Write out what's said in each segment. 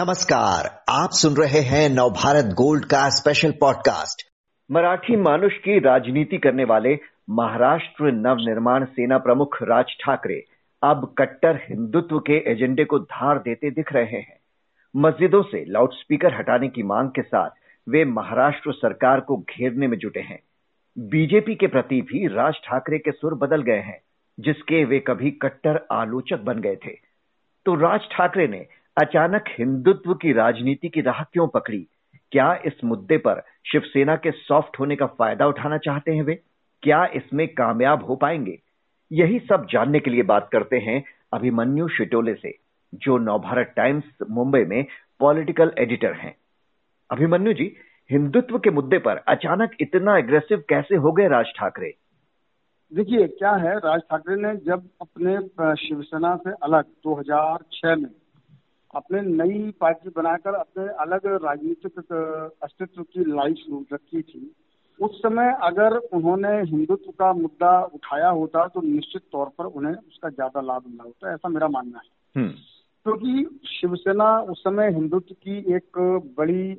नमस्कार, आप सुन रहे हैं नवभारत गोल्ड का स्पेशल पॉडकास्ट मराठी मानुष की राजनीति करने वाले महाराष्ट्र नवनिर्माण सेना प्रमुख राज ठाकरे अब कट्टर हिंदुत्व के एजेंडे को धार देते दिख रहे हैं। मस्जिदों से लाउडस्पीकर हटाने की मांग के साथ वे महाराष्ट्र सरकार को घेरने में जुटे हैं। बीजेपी के प्रति भी राज ठाकरे के सुर बदल गए हैं, जिसके वे कभी कट्टर आलोचक बन गए थे। तो राज ठाकरे ने अचानक हिंदुत्व की राजनीति की राह क्यों पकड़ी? क्या इस मुद्दे पर शिवसेना के सॉफ्ट होने का फ़ायदा उठाना चाहते हैं वे? क्या इसमें कामयाब हो पाएँगे? यही सब जानने के लिए बात करते हैं अभिमन्यु शिटोले से, जो नवभारत टाइम्स, मुंबई में पॉलिटिकल एडिटर हैं। अभिमन्यु जी, हिंदुत्व के मुद्दे पर अचानक इतना एग्रेसिव कैसे हो गए राज ठाकरे? देखिए, क्या है, राज ठाकरे ने जब अपने शिवसेना से अलग 2006 में अपने नई पार्टी बनाकर अपने अलग राजनीतिक अस्तित्व की लड़ाई शुरू रखी थी उस समय अगर उन्होंने हिंदुत्व का मुद्दा उठाया होता तो निश्चित तौर पर उन्हें उसका ज़्यादा लाभ मिला होता ऐसा मेरा मानना है हम्म। क्योंकि तो शिवसेना उस समय हिंदुत्व की एक बड़ी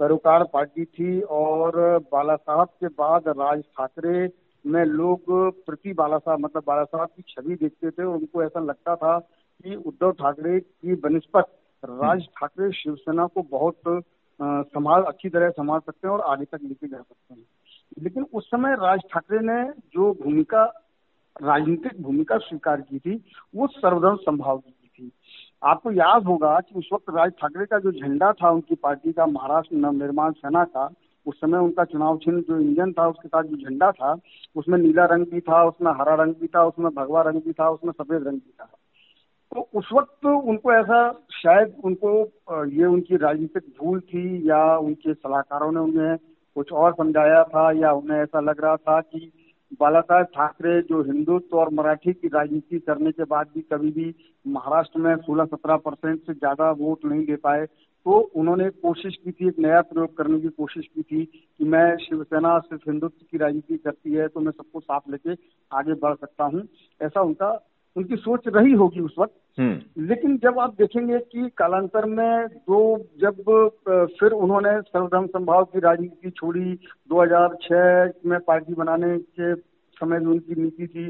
सरोकार पार्टी थी और बाला साहब के बाद राज ठाकरे में लोग प्रति बाला साहब मतलब बाला साहब की छवि देखते थे और उनको ऐसा लगता था कि उद्धव ठाकरे की बनस्पत राज ठाकरे शिवसेना को बहुत संभाल अच्छी तरह संभाल सकते हैं और आगे तक लेके जा सकते हैं। लेकिन उस समय राज ठाकरे ने जो भूमिका राजनीतिक भूमिका स्वीकार की थी वो सर्वधर्म संभाव की थी। आपको याद होगा कि उस वक्त राज ठाकरे का जो झंडा था उनकी पार्टी का महाराष्ट्र नवनिर्माण सेना का उस समय उनका चुनाव चिन्ह जो इंजन था उसके साथ जो झंडा था उसमें नीला रंग भी था उसमें हरा रंग भी था उसमें भगवा रंग भी था उसमें सफ़ेद रंग भी था। तो उस वक्त उनको ऐसा शायद उनको ये उनकी राजनीतिक भूल थी या उनके सलाहकारों ने उन्हें कुछ और समझाया था या उन्हें ऐसा लग रहा था कि बाला साहेब ठाकरे जो हिंदुत्व और मराठी की राजनीति करने के बाद भी कभी भी महाराष्ट्र में 16-17 परसेंट से ज़्यादा वोट नहीं ले पाए तो उन्होंने कोशिश की थी, एक नया प्रयोग करने की कोशिश की थी कि मैं शिवसेना सिर्फ़ हिंदुत्व की राजनीति करती है तो मैं सबको साथ लेके आगे बढ़ सकता हूँ। ऐसा उनका उनकी सोच रही होगी उस वक्त हम्म। लेकिन जब आप देखेंगे कि कालांतर में दो जब फिर उन्होंने सर्वधर्म संभाव की राजनीति छोड़ी 2006 में पार्टी बनाने के समय जो उनकी नीति थी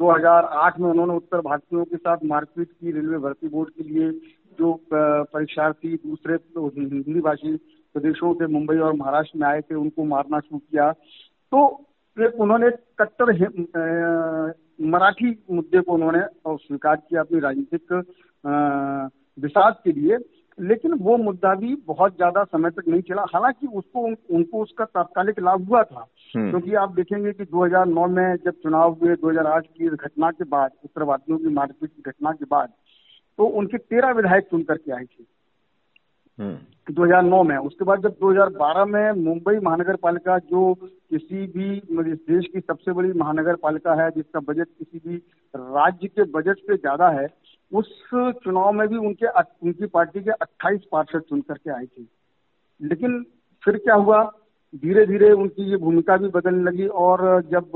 2008 में उन्होंने उत्तर भारतीयों के साथ मारपीट की रेलवे भर्ती बोर्ड के लिए जो परीक्षार्थी दूसरे हिंदी भाषी प्रदेशों से मुंबई और महाराष्ट्र में आए थे उनको मारना शुरू किया तो उन्होंने कट्टर मराठी मुद्दे को उन्होंने स्वीकार किया अपनी राजनीतिक विषाद के लिए लेकिन वो मुद्दा भी बहुत ज़्यादा समय तक नहीं चला। हालाँकि उसको उन, उनको उसका तात्कालिक लाभ हुआ था। हम्म। क्योंकि आप देखेंगे कि 2009 में जब चुनाव हुए 2008 की घटना के बाद उत्तरवादियों की मारपीट की घटना के बाद तो उनके तेरह विधायक चुन करके आए थे। 2009 में। उसके बाद जब 2012 में मुंबई महानगर पालिका जो किसी भी इस देश की सबसे बड़ी महानगर पालिका है, जिसका बजट किसी भी राज्य के बजट से ज़्यादा है, उस चुनाव में भी उनके उनकी पार्टी के 28 पार्षद चुन करके आए थे। लेकिन फिर क्या हुआ? धीरे धीरे उनकी ये भूमिका भी बदलने लगी और जब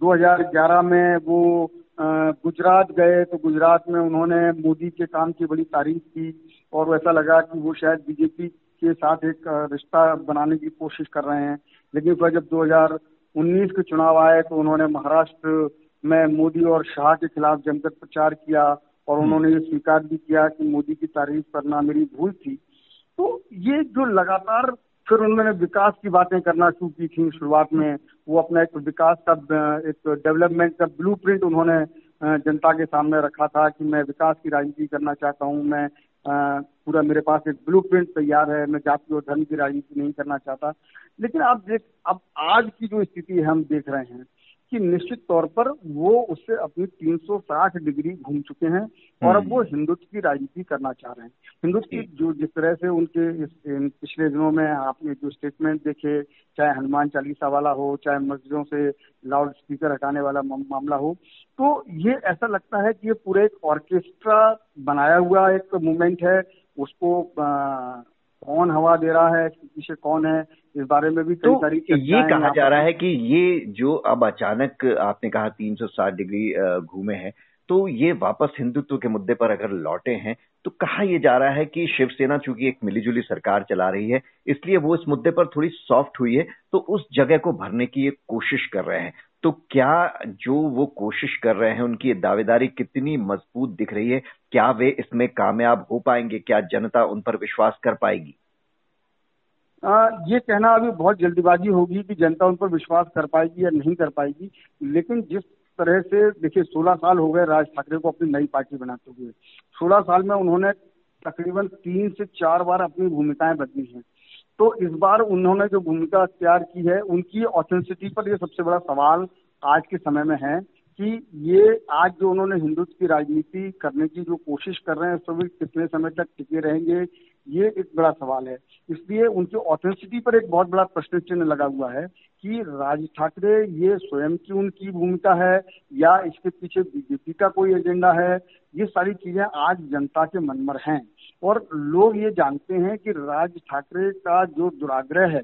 2011 में वो गुजरात गए तो गुजरात में उन्होंने मोदी के काम की बड़ी तारीफ़ की और वैसा लगा कि वो शायद बीजेपी के साथ एक रिश्ता बनाने की कोशिश कर रहे हैं लेकिन फिर जब 2019 के चुनाव आए तो उन्होंने महाराष्ट्र में मोदी और शाह के खिलाफ जमकर प्रचार किया और हम्म। उन्होंने ये स्वीकार भी किया कि मोदी की तारीफ़ करना मेरी भूल थी तो ये जो लगातार फिर उन्होंने विकास की बातें करना शुरू की थी शुरुआत में वो अपना एक विकास का, एक डेवलपमेंट का ब्लूप्रिंट उन्होंने जनता के सामने रखा था कि मैं विकास की राजनीति करना चाहता हूँ, मैं पूरा मेरे पास एक ब्लू तैयार है, मैं जाति और धर्म की राजनीति नहीं करना चाहता। लेकिन अब देख, अब आज की जो स्थिति हम देख रहे हैं कि निश्चित तौर पर वो उससे अपनी 360 डिग्री घूम चुके हैं और अब वो हम्म। हिंदुत्व की राजनीति करना चाह रहे हैं हिंदुत्व की जो जिस तरह से उनके इस पिछले दिनों में आपने जो स्टेटमेंट देखे चाहे हनुमान चालीसा वाला हो चाहे मस्जिदों से लाउड स्पीकर हटाने वाला मामला हो तो ये ऐसा लगता है कि ये पूरे एक ऑर्केस्ट्रा बनाया हुआ एक मूवमेंट है उसको कौन हवा दे रहा है पीछे कौन है इस बारे में भी कई तो सारी ये कहा जा रहा है कि ये जो अब अचानक आपने कहा 360 डिग्री घूमे हैं तो ये वापस हिंदुत्व के मुद्दे पर अगर लौटे हैं तो कहा यह जा रहा है कि शिवसेना चूँकि एक मिलीजुली सरकार चला रही है इसलिए वो इस मुद्दे पर थोड़ी सॉफ्ट हुई है तो उस जगह को भरने की ये कोशिश कर रहे हैं। तो क्या जो वो कोशिश कर रहे हैं उनकी दावेदारी कितनी मज़बूत दिख रही है? क्या वे इसमें कामयाब हो पाएँगे? क्या जनता उन पर विश्वास कर पाएगी? आ, ये कहना अभी बहुत जल्दीबाजी होगी कि जनता उन पर विश्वास कर पाएगी या नहीं कर पाएगी लेकिन जिस तरह से देखिए 16 साल हो गए राज ठाकरे को अपनी नई पार्टी बनाते हुए। 16 साल में उन्होंने तकरीबन तीन से चार बार अपनी भूमिकाएँ बदली हैं। तो इस बार उन्होंने जो भूमिका अख्तियार की है, उनकी ऑथेंसिटी पर ये सबसे बड़ा सवाल आज के समय में है कि ये आज जो उन्होंने हिंदुत्व की राजनीति करने की जो कोशिश कर रहे हैं, उसमें भी कितने समय तक टिके रहेंगे, ये एक बड़ा सवाल है। इसलिए उनकी ऑथेंसिटी पर एक बहुत बड़ा प्रश्न चिन्ह लगा हुआ है कि राज ठाकरे ये स्वयं की उनकी भूमिका है या इसके पीछे बीजेपी का कोई एजेंडा है? ये सारी चीज़ें आज जनता के मन मनमर हैं। और लोग ये जानते हैं कि राज ठाकरे का जो दुराग्रह है,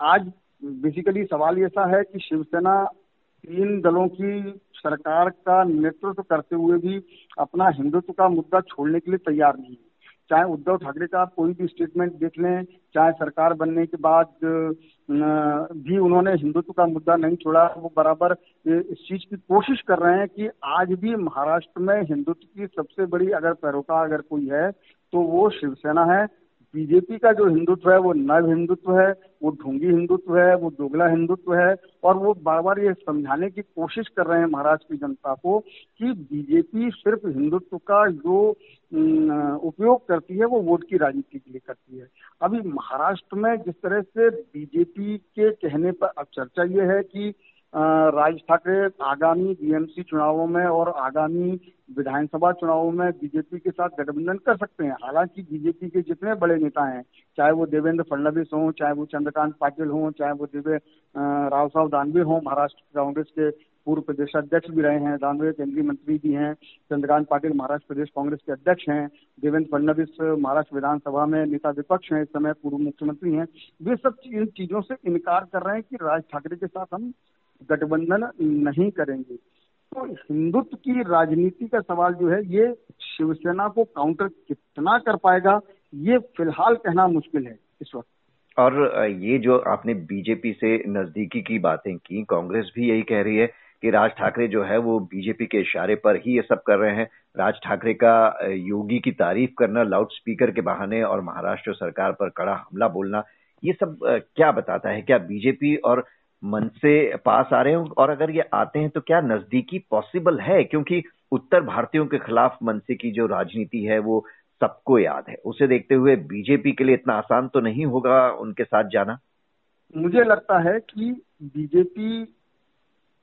आज बेसिकली सवाल ऐसा है कि शिवसेना तीन दलों की सरकार का नेतृत्व करते हुए भी अपना हिंदुत्व का मुद्दा छोड़ने के लिए तैयार नहीं है। चाहे उद्धव ठाकरे का कोई भी स्टेटमेंट देख लें, चाहे सरकार बनने के बाद भी उन्होंने हिंदुत्व का मुद्दा नहीं छोड़ा, वो बराबर इस चीज़ की कोशिश कर रहे हैं कि आज भी महाराष्ट्र में हिंदुत्व की सबसे बड़ी अगर पैरोकार अगर कोई है तो वो शिवसेना है। बीजेपी का जो हिंदुत्व है, वो नव हिंदुत्व है, वो ढोंगी हिंदुत्व है, वो दोगला हिंदुत्व है और वो बार बार ये समझाने की कोशिश कर रहे हैं महाराष्ट्र की जनता को कि बीजेपी सिर्फ़ हिंदुत्व का जो उपयोग करती है, वो वोट की राजनीति के लिए करती है। अभी महाराष्ट्र में जिस तरह से बीजेपी के कहने पर अब चर्चा ये है कि राज ठाकरे आगामी बीएमसी चुनावों में और आगामी विधानसभा चुनावों में बीजेपी के साथ गठबंधन कर सकते हैं। हालाँकि बीजेपी के जितने बड़े नेता हैं, चाहे वो देवेंद्र फडणवीस हों, चाहे वो चंद्रकांत पाटिल हों, चाहे वो दिव्य राव साहब दानवे हों, महाराष्ट्र कांग्रेस के पूर्व प्रदेश अध्यक्ष भी रहे हैं, दानवे केंद्रीय मंत्री भी हैं, चंद्रकांत पाटिल महाराष्ट्र प्रदेश कांग्रेस के अध्यक्ष हैं, देवेंद्र फडणवीस महाराष्ट्र विधानसभा में नेता विपक्ष हैं, इस समय पूर्व मुख्यमंत्री हैं। वे सब इन चीज़ों से इनकार कर रहे हैं कि राज ठाकरे के साथ हम गठबंधन नहीं करेंगे। तो हिंदुत्व की राजनीति का सवाल जो है, ये शिवसेना को काउंटर कितना कर पाएगा, ये फ़िलहाल कहना मुश्किल है इस वक्त। और ये जो आपने बीजेपी से नजदीकी की बातें की, कांग्रेस भी यही कह रही है कि राज ठाकरे जो है, वो बीजेपी के इशारे पर ही ये सब कर रहे हैं। राज ठाकरे का योगी की तारीफ़ करना लाउड स्पीकर के बहाने और महाराष्ट्र सरकार पर कड़ा हमला बोलना, ये सब क्या बताता है? क्या बीजेपी और मन से पास आ रहे हैं, और अगर ये आते हैं तो क्या नजदीकी पॉसिबल है? क्योंकि उत्तर भारतीयों के खिलाफ मनसे की जो राजनीति है, वो सबको याद है। उसे देखते हुए बीजेपी के लिए इतना आसान तो नहीं होगा उनके साथ जाना? मुझे लगता है कि बीजेपी,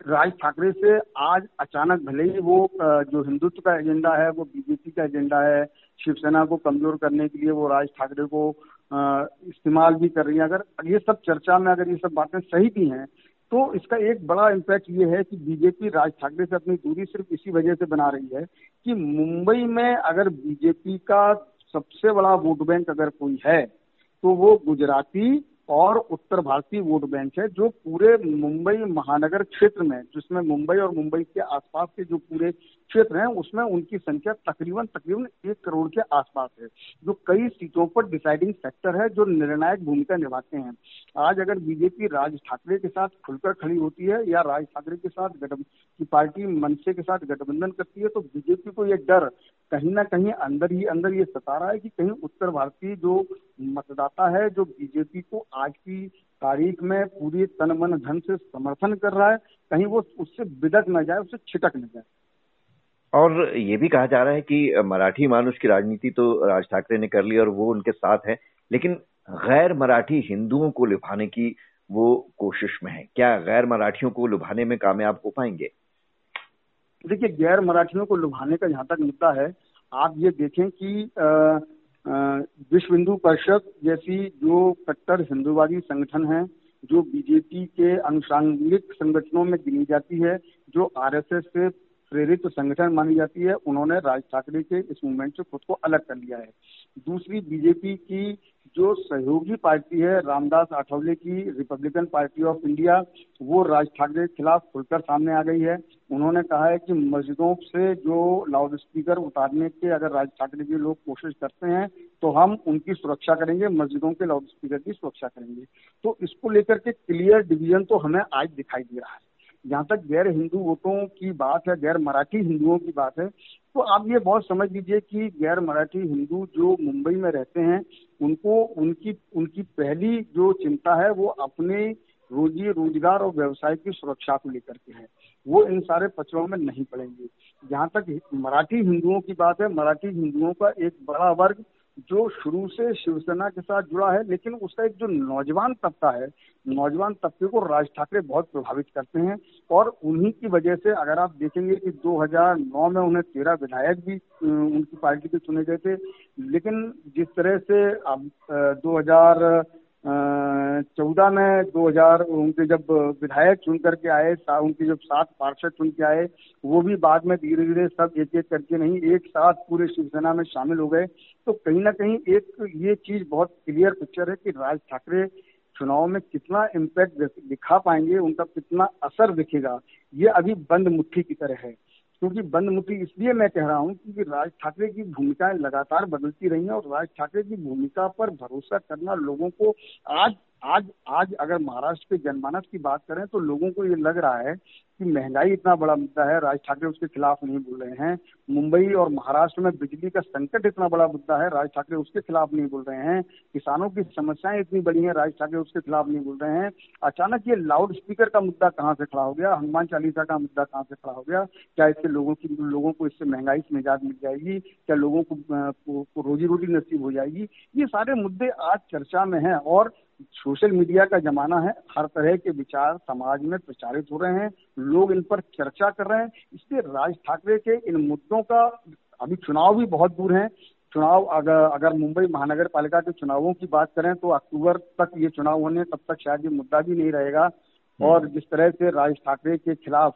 राज ठाकरे से आज अचानक भले ही वो जो हिंदुत्व का एजेंडा है, वो बीजेपी का एजेंडा है, शिवसेना को कमज़ोर करने के लिए वो राज ठाकरे को इस्तेमाल भी कर रही है। अगर ये सब चर्चा में अगर ये सब बातें सही भी हैं तो इसका एक बड़ा इम्पैक्ट ये है कि बीजेपी राज ठाकरे से अपनी दूरी सिर्फ़ इसी वजह से बना रही है कि मुंबई में अगर बीजेपी का सबसे बड़ा वोट बैंक अगर कोई है तो वो गुजराती और उत्तर भारतीय वोट बैंक है, जो पूरे मुंबई महानगर क्षेत्र में, जिसमें मुंबई और मुंबई के आसपास के जो पूरे क्षेत्र हैं, उसमें उनकी संख्या तकरीबन तकरीबन एक करोड़ के आसपास है, जो कई सीटों पर डिसाइडिंग फैक्टर है, जो निर्णायक भूमिका निभाते हैं। आज अगर बीजेपी राज ठाकरे के साथ खुलकर खड़ी होती है, या राज ठाकरे के साथ गठबंधन, की पार्टी मनसे के साथ गठबंधन करती है तो बीजेपी को यह डर कहीं ना कहीं अंदर ही, अंदर ये सता रहा है कि कहीं उत्तर भारतीय जो मतदाता है, जो बीजेपी को आज की तारीख में पूरी तन मन धन से समर्थन कर रहा है, कहीं वो उससे बिदक न जाए, उससे छिटक न जाए। और ये भी कहा जा रहा है कि मराठी मानुष की राजनीति तो राज ठाकरे ने कर ली और वो उनके साथ है, लेकिन गैर मराठी हिंदुओं को लुभाने की वो कोशिश में है। क्या गैर मराठियों को लुभाने में कामयाब हो पाएँगे? देखिए, गैर मराठियों को लुभाने का जहाँ तक मुद्दा है, आप ये देखें कि विश्व हिंदू परिषद जैसी जो कट्टर हिंदुवादी संगठन है, जो बीजेपी के अनुषांगिक संगठनों में गिनी जाती है, जो आरएसएस से प्रेरित संगठन मानी जाती है, उन्होंने राज ठाकरे के इस मूवमेंट से खुद को अलग कर लिया है। दूसरी, बीजेपी की जो सहयोगी पार्टी है, रामदास आठवले की रिपब्लिकन पार्टी ऑफ़ इंडिया वो राज ठाकरे के खिलाफ खुलकर सामने आ गई है। उन्होंने कहा है कि मस्जिदों से जो लाउड स्पीकर उतारने के अगर राज ठाकरे के लोग कोशिश करते हैं तो हम उनकी सुरक्षा करेंगे, मस्जिदों के लाउड स्पीकर की सुरक्षा करेंगे। तो इसको लेकर के क्लियर डिवीज़न तो हमें आज दिखाई दे रहा है। जहाँ तक गैर हिंदू वोटों की बात है, गैर मराठी हिंदुओं की बात है तो आप ये बहुत समझ लीजिए कि गैर मराठी हिंदू जो मुंबई में रहते हैं, उनको, उनकी उनकी पहली जो चिंता है, वो अपने रोजी रोज़गार और व्यवसाय की सुरक्षा को लेकर के है। वो इन सारे पचड़ों में नहीं पड़ेंगे। जहाँ तक मराठी हिंदुओं की बात है, मराठी हिंदुओं का एक बड़ा वर्ग जो शुरू से शिवसेना के साथ जुड़ा है, लेकिन उसका एक जो नौजवान तबका है, नौजवान तबके को राज ठाकरे बहुत प्रभावित करते हैं और उन्हीं की वजह से अगर आप देखेंगे कि 2009 में उन्हें तेरह विधायक भी उनकी पार्टी के चुने गए थे, लेकिन जिस तरह से अब 2000 चौदह में 2000 उनके जब विधायक चुन करके आए उनके जब सात पार्षद चुन के आए, वो भी बाद में धीरे धीरे सब एक एक करके नहीं, एक साथ पूरे शिवसेना में शामिल हो गए। तो कहीं ना कहीं एक ये चीज़ बहुत क्लियर पिक्चर है कि राज ठाकरे चुनाव में कितना इम्पैक्ट दिखा पाएँगे, उनका कितना असर दिखेगा, ये अभी बंद मुट्ठी की तरह है। क्योंकि बंद मुट्ठी इसलिए मैं कह रहा हूँ क्योंकि राज ठाकरे की भूमिकाएँ लगातार बदलती रही हैं और राज ठाकरे की भूमिका पर भरोसा करना लोगों को आज आज आज अगर महाराष्ट्र के जनमानस की बात करें तो लोगों को ये लग रहा है कि महँगाई इतना बड़ा मुद्दा है। राज ठाकरे उसके खिलाफ नहीं बोल रहे हैं। मुंबई और महाराष्ट्र में बिजली का संकट इतना बड़ा मुद्दा है। राज ठाकरे उसके खिलाफ नहीं बोल रहे हैं। किसानों की समस्याएँ इतनी बड़ी हैं, राज ठाकरे उसके खिलाफ नहीं बोल रहे हैं। अचानक ये लाउड स्पीकर का मुद्दा कहाँ से खड़ा हो गया? हनुमान चालीसा का मुद्दा कहाँ से खड़ा हो गया? क्या इससे लोगों की, लोगों को इससे महँगाई से निजात मिल जाएगी? क्या लोगों को रोजी रोटी नसीब हो जाएगी? ये सारे मुद्दे आज चर्चा में हैं और सोशल मीडिया का जमाना है हर तरह के विचार समाज में प्रचारित हो रहे हैं लोग इन पर चर्चा कर रहे हैं। इसलिए राज ठाकरे के इन मुद्दों का अभी चुनाव भी बहुत दूर है। चुनाव अगर अगर मुंबई महानगर पालिका के चुनावों की बात करें तो अक्टूबर तक ये चुनाव होने तब तक शायद ये मुद्दा भी नहीं रहेगा। हम्म। और जिस तरह से राज ठाकरे के खिलाफ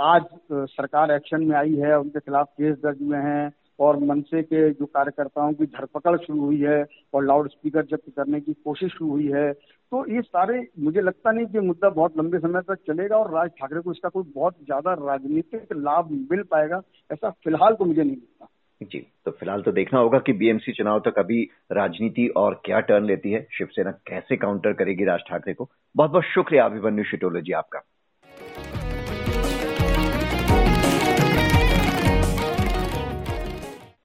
आज सरकार एक्शन में आई है उनके खिलाफ केस दर्ज हुए हैं और मनसे के जो कार्यकर्ताओं की धरपकड़ शुरू हुई है और लाउड स्पीकर जब्त करने की कोशिश शुरू हुई है तो ये सारे, मुझे लगता नहीं कि मुद्दा बहुत लंबे समय तक चलेगा और राज ठाकरे को इसका कोई बहुत ज़्यादा राजनीतिक लाभ मिल पाएगा, ऐसा फ़िलहाल तो मुझे नहीं लगता। जी तो फ़िलहाल तो देखना होगा कि बीएमसी चुनाव तक अभी राजनीति और क्या टर्न लेती है, शिवसेना कैसे काउंटर करेगी राज ठाकरे को। बहुत बहुत शुक्रिया अभिमन्यु शिटोलो जी आपका।